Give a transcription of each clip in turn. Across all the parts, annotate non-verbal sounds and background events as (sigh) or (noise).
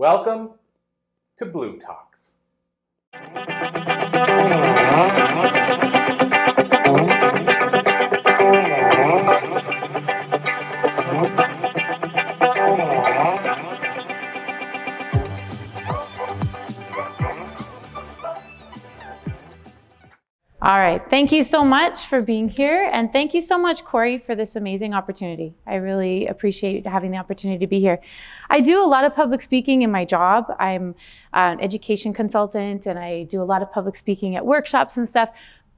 Welcome to bLU Talks. Thank you so much for being here. And thank you so much, Corey, for this amazing opportunity. I really appreciate having the opportunity to be here. I do a lot of public speaking in my job. I'm an education consultant and I do a lot of public speaking at workshops and stuff.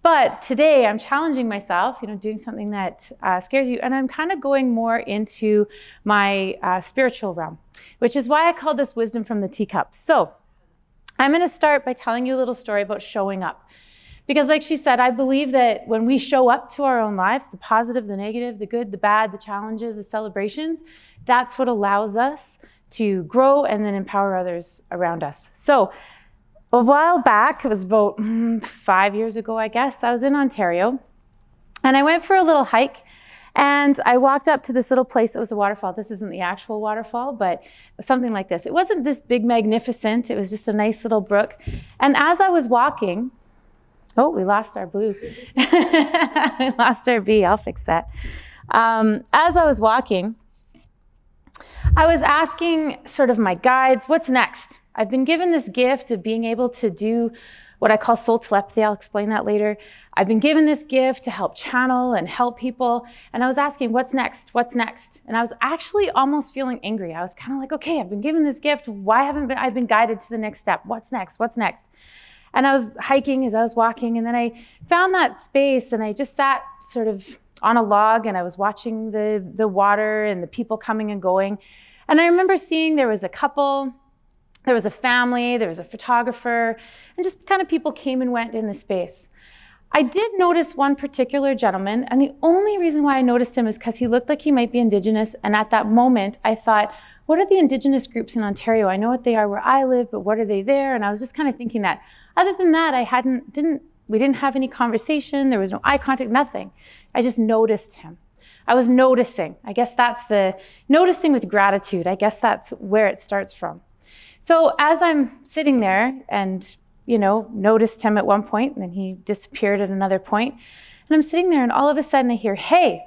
But today I'm challenging myself, you know, doing something that uh, scares you. And I'm kind of going more into my uh, spiritual realm, which is why I call this wisdom from the teacup. So I'm going to start by telling you a little story about showing up. Because, like she said, I believe that when we show up to our own lives, the positive, the negative, the good, the bad, the challenges, the celebrations, that's what allows us to grow and then empower others around us. So, a while back, it was about mm, five years ago, I guess, I was in Ontario and I went for a little hike. And I walked up to this little place that was a waterfall. This isn't the actual waterfall, but something like this. It wasn't this big, magnificent, it was just a nice little brook. And as I was walking, Oh, we lost our blue. (laughs) we lost our B. I'll fix that. Um, as I was walking, I was asking sort of my guides, what's next? I've been given this gift of being able to do what I call soul telepathy. I'll explain that later. I've been given this gift to help channel and help people. And I was asking, what's next? What's next? And I was actually almost feeling angry. I was kind of like, okay, I've been given this gift. Why haven't been, I been guided to the next step? What's next? What's next? And I was hiking as I was walking, and then I found that space and I just sat sort of on a log and I was watching the, the water and the people coming and going. And I remember seeing there was a couple, there was a family, there was a photographer, and just kind of people came and went in the space. I did notice one particular gentleman, and the only reason why I noticed him is because he looked like he might be Indigenous. And at that moment, I thought, what are the Indigenous groups in Ontario? I know what they are where I live, but what are they there? And I was just kind of thinking that other than that, I hadn't, didn't, we didn't have any conversation. There was no eye contact, nothing. I just noticed him. I was noticing. I guess that's the noticing with gratitude. I guess that's where it starts from. So as I'm sitting there and, you know, noticed him at one point and then he disappeared at another point, and I'm sitting there and all of a sudden I hear, hey.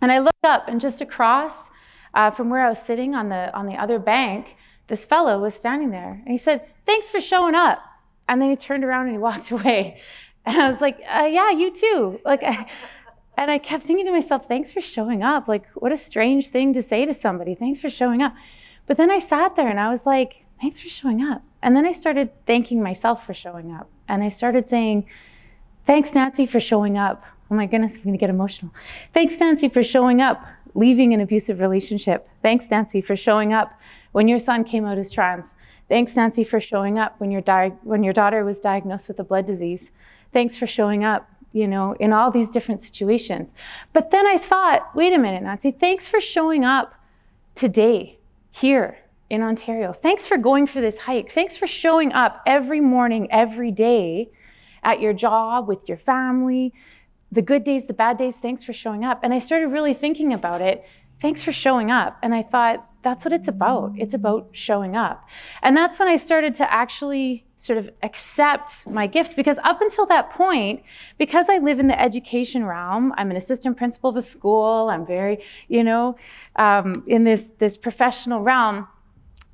And I look up and just across uh, from where I was sitting on the, on the other bank, this fellow was standing there. And he said, thanks for showing up. And then he turned around and he walked (laughs) away. And I was like, uh, yeah, you too. Like, and I kept thinking to myself, thanks for showing up. Like, what a strange thing to say to somebody. Thanks for showing up. But then I sat there and I was like, thanks for showing up. And then I started thanking myself for showing up. And I started saying, thanks, Nancy, for showing up. Oh my goodness, I'm going to get emotional. Thanks, Nancy, for showing up, leaving an abusive relationship. Thanks, Nancy, for showing up when your son came out as trans. Thanks, Nancy, for showing up when your, di- when your daughter was diagnosed with a blood disease. Thanks for showing up, you know, in all these different situations. But then I thought, wait a minute, Nancy, thanks for showing up today, here in Ontario. Thanks for going for this hike. Thanks for showing up every morning, every day at your job, with your family, the good days, the bad days. Thanks for showing up. And I started really thinking about it. Thanks for showing up. And I thought, that's what it's about. It's about showing up. And that's when I started to actually sort of accept my gift because up until that point, because I live in the education realm, I'm an assistant principal of a school, I'm very, you know, um, in this, this professional realm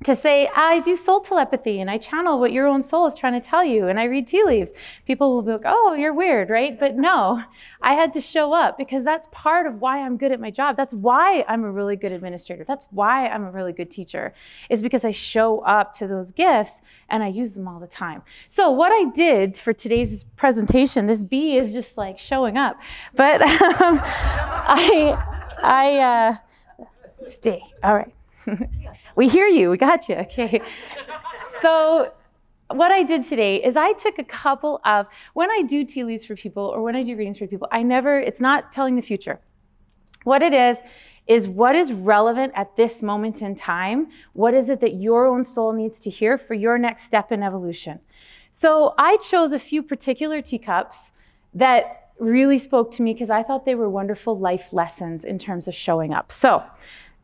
to say, I do soul telepathy and I channel what your own soul is trying to tell you and I read tea leaves. People will be like, oh, you're weird, right? But no, I had to show up because that's part of why I'm good at my job. That's why I'm a really good administrator. That's why I'm a really good teacher, is because I show up to those gifts and I use them all the time. So, what I did for today's presentation, this B is just like showing up. But (laughs) um, I, I, uh, stay. All right. (laughs) We hear you. We got you. Okay. (laughs) so, what I did today is I took a couple of, when I do tea leaves for people or when I do readings for people, I never, it's not telling the future. What it is, is what is relevant at this moment in time? What is it that your own soul needs to hear for your next step in evolution? So I chose a few particular teacups that really spoke to me because I thought they were wonderful life lessons in terms of showing up. So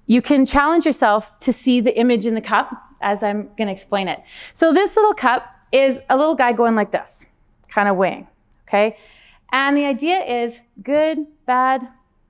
you can challenge yourself to see the image in the cup as I'm going to explain it. So this little cup is a little guy going like this, kind of weighing, okay? And the idea is good, bad,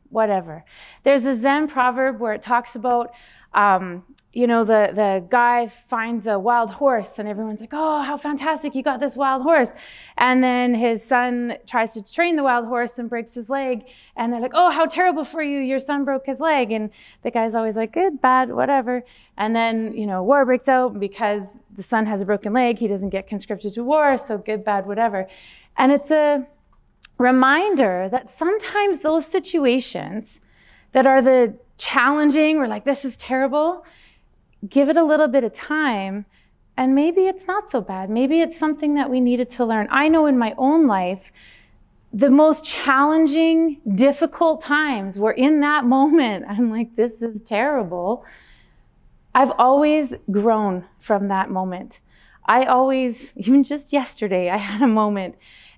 whatever. There's a Zen proverb where it talks about, um, you know, the, the guy finds a wild horse and everyone's like, oh, how fantastic, you got this wild horse. And then his son tries to train the wild horse and breaks his leg. And they're like, oh, how terrible for you, your son broke his leg. And the guy's always like, good, bad, whatever. And then, you know, war breaks out because the son has a broken leg, he doesn't get conscripted to war, so good, bad, whatever. And it's a, reminder that sometimes those situations that are the challenging, we're like, this is terrible, give it a little bit of time, and maybe it's not so bad. Maybe it's something that we needed to learn. I know in my own life, the most challenging, difficult times were in that (laughs) moment. I'm like, this is terrible. I've always grown from that moment. I always, (laughs) even just yesterday, I had a moment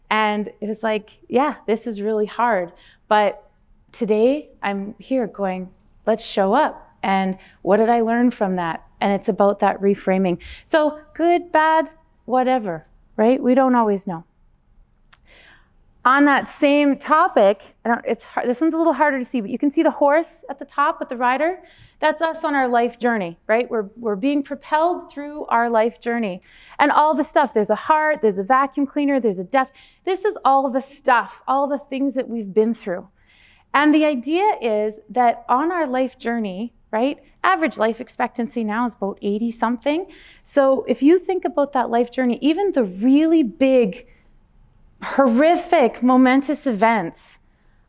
and it was like, yeah, this is really hard. But today I'm here going, let's show up. And what did I learn from that? And it's about that reframing. So, good, bad, whatever, right? We don't always know. On that same topic, it's hard, this one's a little harder to see, but you can see the horse at the top with the rider. That's us on our life journey, right? We're, we're being propelled through our life journey. And all the stuff there's a heart, there's a vacuum cleaner, there's a desk. This is all the stuff, all the things that we've been through. And the idea is that on our life journey, right? Average life expectancy now is about 80 something. So if you think about that life journey, even the really big, horrific, momentous events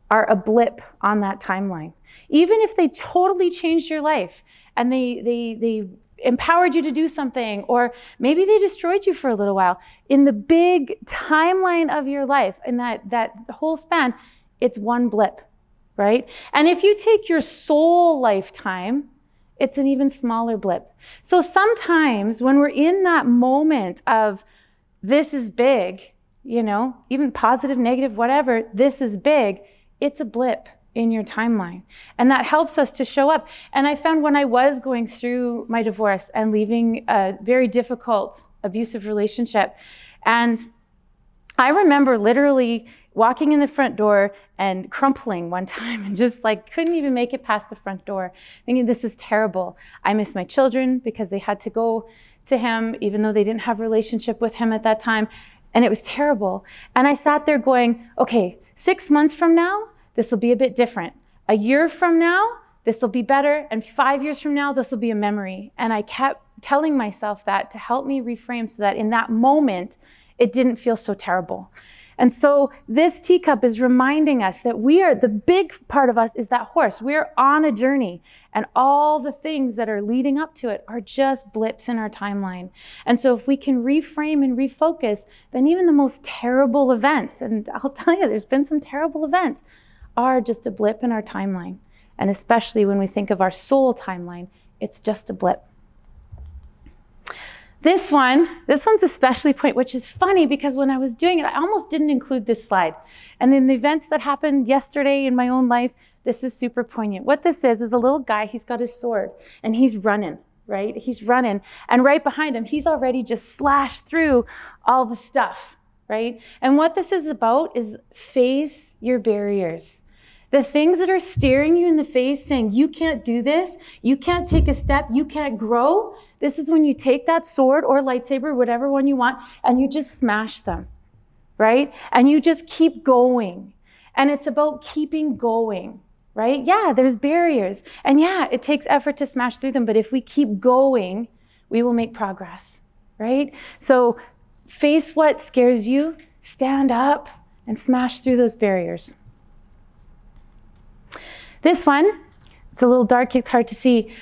are a blip on that timeline. Even if they totally changed your life and they, they, they empowered you to do something, or maybe they destroyed you for a little while, in the big timeline of your life, in that, that whole span, it's one blip, right? And if you take your soul lifetime, it's an even smaller blip. So sometimes when we're in that moment of this is big, you know, even positive, negative, whatever, this is big, it's a blip in your timeline. And that helps us to show up. And I found when I was going through my divorce and leaving a very difficult, abusive relationship, and I remember literally walking in the front door and crumpling one time and just like couldn't even make it past the front door, thinking, this is terrible. I miss my children because they had to go to him, even though they didn't have a relationship with him at that time. And it was terrible. And I sat there going, okay, six months from now, this will be a bit different. A year from now, this will be better. And five years from now, this will be a memory. And I kept telling myself that to help me reframe so that in that moment, it didn't feel so terrible. And so this teacup is reminding us that we are, the big part of us is that horse. We're on a journey, and all the things that are leading up to it are just blips in our timeline. And so if we can reframe and refocus, then even the most terrible events, and I'll (laughs) tell you, there's been some terrible events, are just a blip in our timeline. And especially when we think of our soul timeline, it's just a blip. This one, this one's especially point, which is funny because when I was doing it, I almost didn't include this slide. And in the events that happened yesterday in my own life, this is super poignant. What this is, is a little guy, he's got his sword and he's running, right? He's running. And right behind him, he's already just slashed through all the stuff, right? And what this is about is face your barriers. The things that are staring you in the face saying, you can't do this, you can't take a step, you can't grow. This is when you take that sword or lightsaber, whatever one you want, and you just smash them, right? And you just keep going. And it's about keeping going, right? Yeah, there's barriers. And yeah, it takes effort to smash through them, but if we keep going, we will make progress, right? So face what scares you, stand up, and smash through those barriers. This one, it's a little dark, it's hard to see.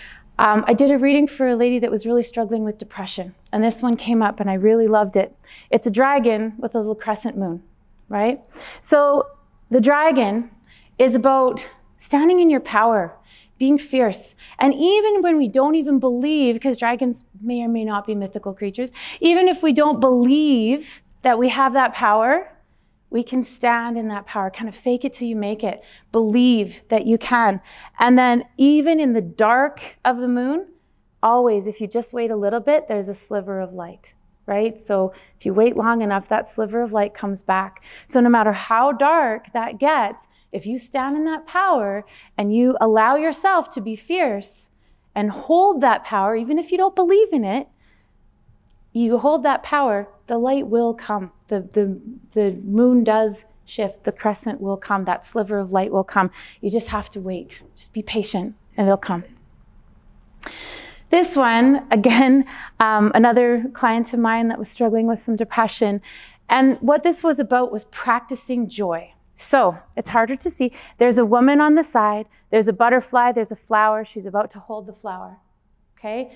Um, I did a reading for a lady that was really struggling with depression, and this one came up, and I really loved it. It's a dragon with a little crescent moon, right? So the dragon is about standing in your power, being fierce. And even when we don't even believe, because dragons may or may not be mythical creatures, even if we don't believe that we have that power, we can stand in that power, kind of fake it till you make it, believe that you can. And then, even in the dark of the moon, always, if you just wait a little bit, there's a sliver of light, right? So, if you wait long enough, that sliver of light comes back. So, no matter how dark that gets, if you stand in that power and you allow yourself to be fierce and hold that power, even if you don't believe in it, you hold that power, the light will come. The, the, the moon does shift, the crescent will come, that sliver of light will come. You just have to wait. Just be patient, and they'll come. This one, (laughs) again, um, another client of mine that was struggling with some depression. And what this was about was practicing joy. So it's harder to see. There's a woman on the side, there's a butterfly, there's a flower. She's about to hold the flower. Okay?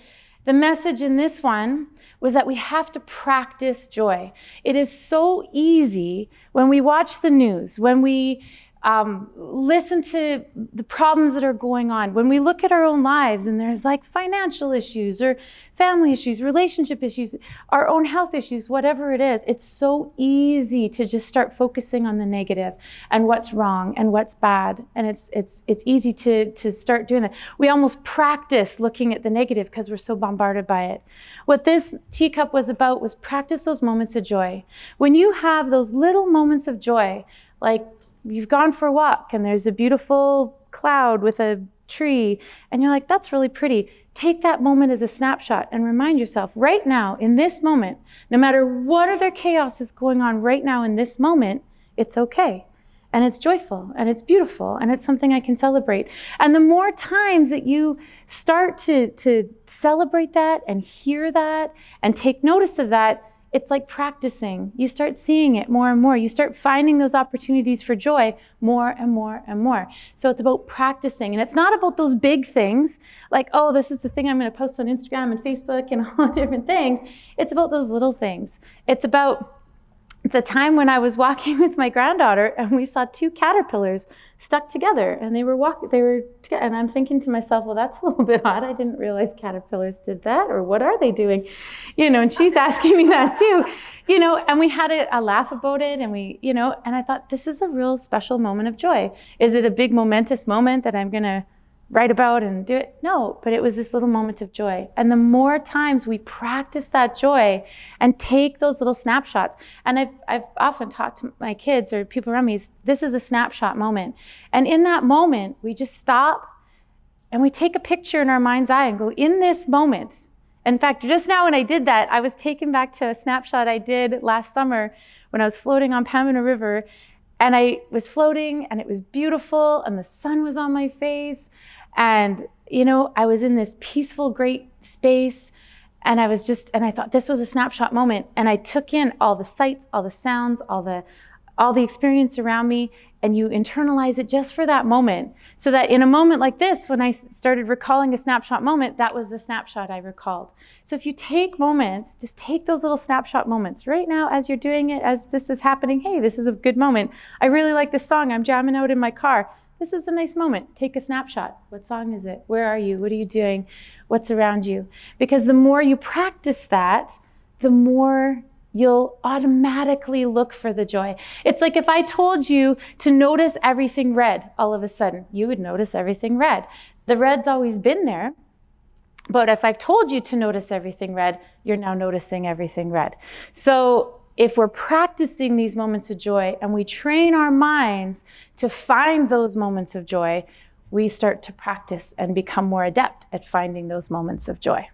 The message in this one was that we have to practice joy. It is so easy when we watch the news, when we um, listen to the problems that are going on. When we look at our own lives and there's like financial issues or family issues, relationship issues, our own health issues, whatever it is, it's so easy to just start focusing on the negative and what's wrong and what's bad. And it's it's it's easy to to start doing that. We almost practice looking at the negative because we're so bombarded by it. What this teacup was about was practice those moments of joy. When you have those little moments of joy, like you've gone for a walk and there's a beautiful cloud with a tree, and you're like, that's really pretty. Take that moment as a snapshot and remind yourself right now, in this moment, no matter what other chaos is going on right now in this moment, it's okay. And it's joyful and it's beautiful and it's something I can celebrate. And the more times that you start to, to celebrate that and hear that and take notice of that, it's like practicing. You start seeing it more and more. You start finding those opportunities for joy more and more and more. So it's about practicing. And it's not about those big things like, oh, this is the thing I'm going to post on Instagram and Facebook and (laughs) all different things. It's about those little things. It's about the time when I was walking (laughs) with my granddaughter and we saw two caterpillars stuck together and they were walking they were and I'm thinking to myself well that's (laughs) a little bit odd. I didn't realize caterpillars did that or what are they doing? You know and she's (laughs) asking me that too. You know and we had a, a laugh about it and we you know and I thought this is a real special moment of joy. Is it a big momentous moment that I'm going to write about and do it. No, but it was this little moment of joy. And the more times we practice that joy and take those little snapshots, and I've, I've often talked to my kids or people around me, this is a snapshot moment. And in that moment, we just stop and we take a picture in our mind's eye and go, in this moment. In fact, just now when I did that, I was taken back to a snapshot I did last summer when I was floating on Pembina River. And I was floating and it was beautiful and the sun was on my face and, you know, I was in this peaceful, great space. And I was just, and I thought this was a snapshot moment. And I took in all the sights, all the sounds, all the, all the experience around me. And you internalize it just for that moment. So that in a moment like this, when I started recalling a snapshot moment, that was the snapshot I recalled. So if you take moments, just take those little snapshot moments right now as you're doing it, as this is happening. Hey, this is a good moment. I really like this song. I'm jamming out in my car this is a nice moment. Take a snapshot. What song is it? Where are you? What are you doing? What's around you? Because the more you practice that, the more you'll automatically look for the joy. It's like if I told you to notice everything red all of a sudden, you would notice everything red. The red's always been there. But if I've told you to notice everything red, you're now noticing everything red. So if we're practicing these moments of joy and we train our minds to find those moments of joy, we start to practice and become more adept at finding those moments of joy.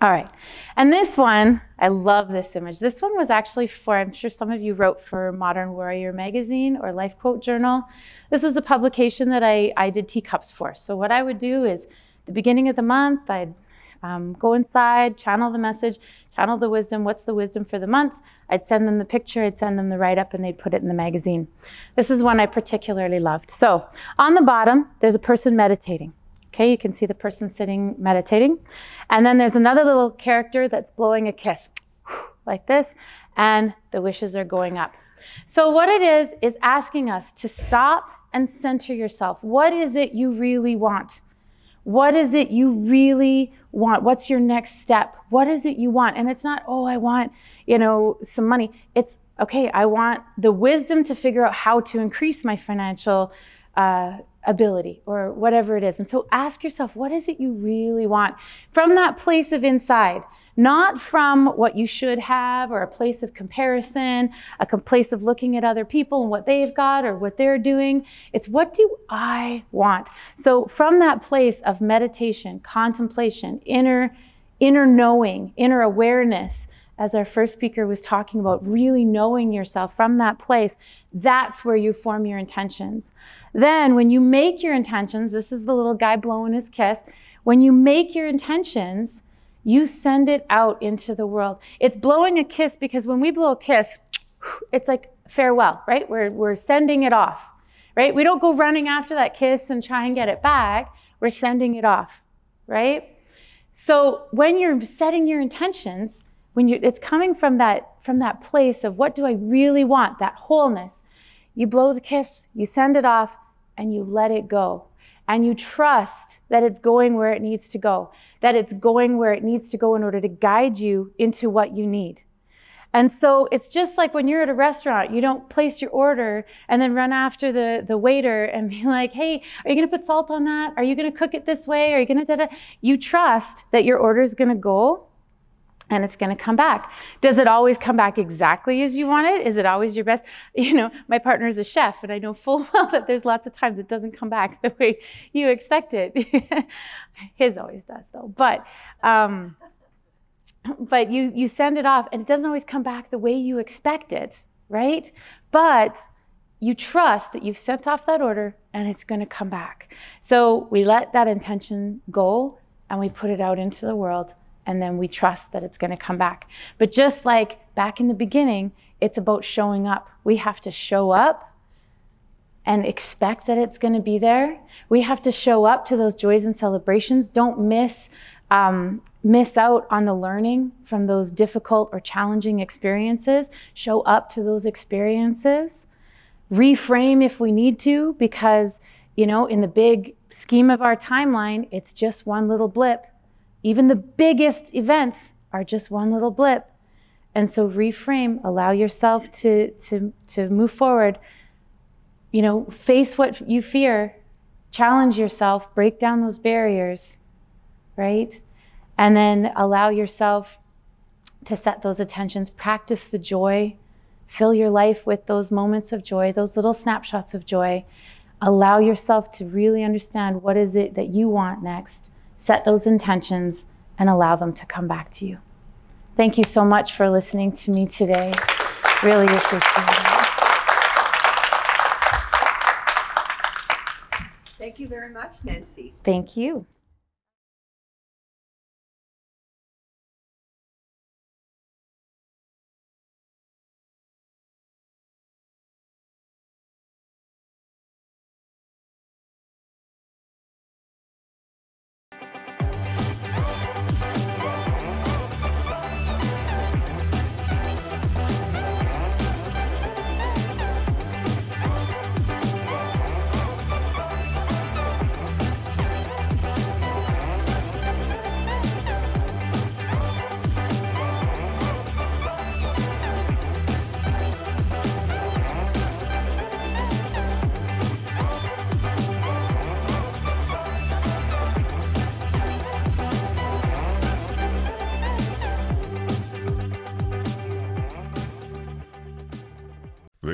All right, and this one, I love this image. This one was actually for, I'm sure some of you wrote for Modern Warrior magazine or Life Quote Journal. This is a publication that I, I did teacups for. So, what I would do is the beginning of the month, I'd um, go inside, channel the message, channel the wisdom. What's the wisdom for the month? I'd send them the picture, I'd send them the write up, and they'd put it in the magazine. This is one I particularly loved. So on the bottom, there's a person meditating. Okay, you can see the person sitting meditating. And then there's another little character that's blowing a kiss (sighs) like this, and the wishes are going up. So, what it is, is asking us to stop and center yourself. What is it you really want? What is it you really want? What's your next step? What is it you want? And it's not, oh, I want, you know, some money. It's, okay, I want the wisdom to figure out how to increase my financial uh, ability or whatever it is. And so ask yourself, what is it you really want from that place of inside? Not from what you should have or a place of comparison, a place of looking at other people and what they've got or what they're doing. It's what do I want? So from that place of meditation, contemplation, inner inner knowing, inner awareness, as our first speaker was talking about, really knowing yourself from that place, that's where you form your intentions. Then, when you make your intentions, this is the little guy blowing his kiss. When you make your intentions, you send it out into the world. It's blowing a kiss because when we blow a kiss, (sniffs) it's like farewell, right? We're, we're sending it off, right? We don't go running after that kiss and try and get it back. We're sending it off, right? So when you're setting your intentions, when you it's coming from that from that place of what do I really want, that wholeness. You blow the kiss, you send it off, and you let it go. And you trust that it's going where it needs to go that it's going where it needs to go in order to guide you into what you need. And so it's just like when you're at a restaurant, you don't place your order and then run after the, the waiter and be like, hey, are you gonna put salt on that? Are you gonna cook it this way? Are you gonna da da? You trust that your order is gonna go and it's going to come back. Does it always come back exactly as you want it? Is it always your best? (laughs) You know, my partner is a chef, and I know full (laughs) well that there's lots of times it doesn't come back (laughs) the way you expect it. His always does, though. But um, but you you send it off, and it doesn't always come back the way you expect it, right? But you trust that you've sent off that order, and it's going to come back. So we let that intention go, and we put it out into the world and then we trust that it's going to come back. But just like back in the beginning, it's about showing up. We have to show up and expect that it's going to be there. We have to show up to those joys and celebrations. Don't miss um, miss out on the learning from those difficult or challenging experiences. Show up to those experiences. Reframe if we need to, because you know, in the big scheme of our timeline, it's just one little blip even the biggest events are just one little blip. And so reframe, allow yourself to, to, to move forward. You know, face what you fear, challenge yourself, break down those barriers, right? And then allow yourself to set those attentions, practice the joy, fill your life with those moments of joy, those little snapshots of joy. Allow yourself to really understand what is it that you want next set those intentions, and allow them to come back to you. Thank you so much for listening to me today. Really appreciate it. Thank you very much, Nancy. Thank you.